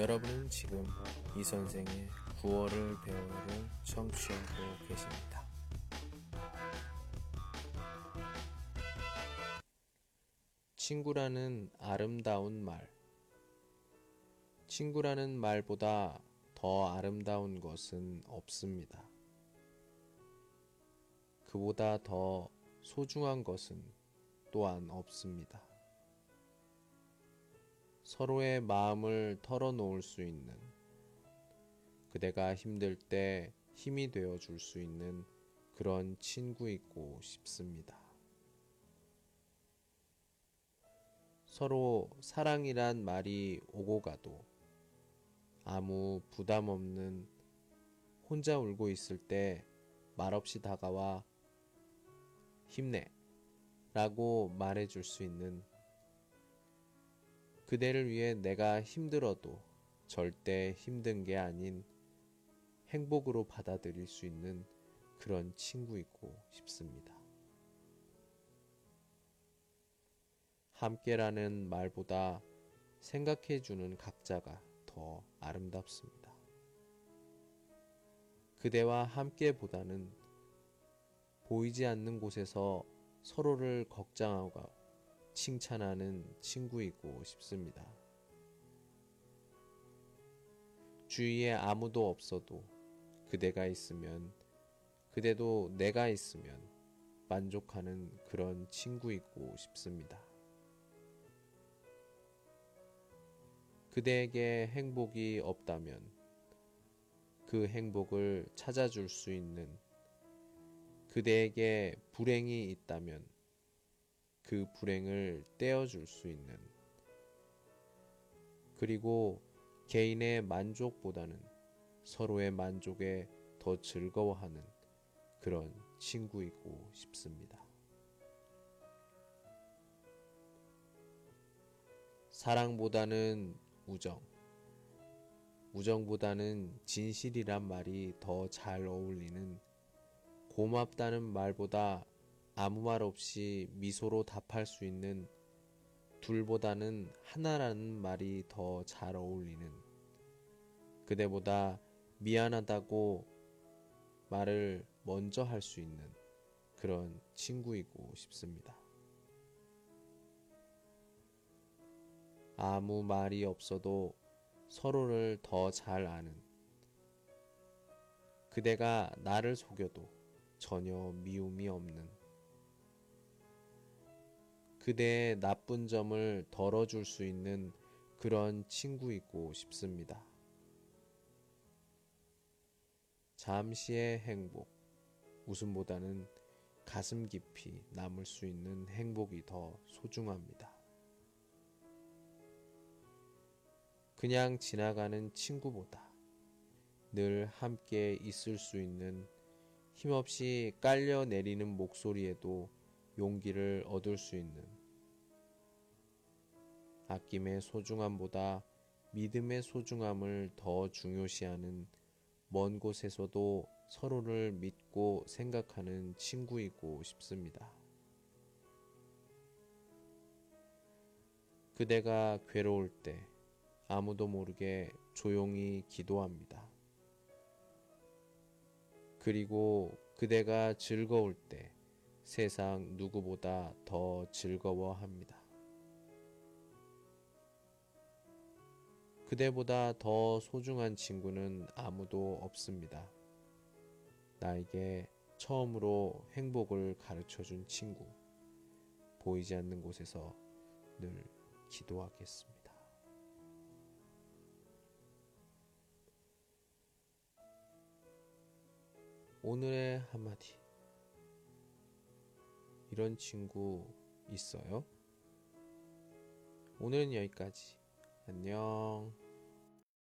여러분은 지금 이 선생의 9월을 배우를 청취하고 계십니다. 친구라는 아름다운 말. 친구라는 말보다 더 아름다운 것은 없습니다. 그보다 더 소중한 것은 또한 없습니다. 서로의 마음을 털어놓을 수 있는 그대가 힘들 때 힘이 되어 줄 수 있는 그런 친구이고 싶습니다. 서로 사랑이란 말이 오고 가도 아무 부담 없는 혼자 울고 있을 때 말없이 다가와 힘내 라고 말해줄 수 있는 그대를 위해 내가 힘들어도 절대 힘든 게 아닌 행복으로 받아들일 수 있는 그런 친구이고 싶습니다. 함께라는 말보다 생각해주는 각자가 더 아름답습니다. 그대와 함께보다는 보이지 않는 곳에서 서로를 걱정하고 칭찬하는 친구이고 싶습니다. 주위에 아무도 없어도 그대가 있으면 그대도 내가 있으면 만족하는 그런 친구이고 싶습니다. 그대에게 행복이 없다면 그 행복을 찾아줄 수 있는 그대에게 불행이 있다면 그 불행을 떼어줄 수 있는 그리고 개인의 만족보다는 서로의 만족에 더 즐거워하는 그런 친구이고 싶습니다. 사랑보다는 우정, 우정보다는 진실이란 말이 더 잘 어울리는 고맙다는 말보다 아무 말 없이 미소로 답할 수 있는 둘보다는 하나라는 말이 더 잘 어울리는 그대보다 미안하다고 말을 먼저 할 수 있는 그런 친구이고 싶습니다. 아무 말이 없어도 서로를 더 잘 아는 그대가 나를 속여도 전혀 미움이 없는 그대의 나쁜 점을 덜어줄 수 있는 그런 친구이고 싶습니다. 잠시의 행복, 웃음보다는 가슴 깊이 남을 수 있는 행복이 더 소중합니다. 그냥 지나가는 친구보다 늘 함께 있을 수 있는 힘없이 깔려 내리는 목소리에도 용기를 얻을 수 있는 아낌의 소중함보다 믿음의 소중함을 더 중요시하는 먼 곳에서도 서로를 믿고 생각하는 친구이고 싶습니다. 그대가 괴로울 때 아무도 모르게 조용히 기도합니다. 그리고 그대가 즐거울 때 세상 누구보다 더 즐거워합니다. 그대보다 더 소중한 친구는 아무도 없습니다. 나에게 처음으로 행복을 가르쳐 준 친구. 보이지 않는 곳에서 늘 기도하겠습니다. 오늘의 한마디. 이런 친구 있어요? 오늘은 여기까지. 안녕.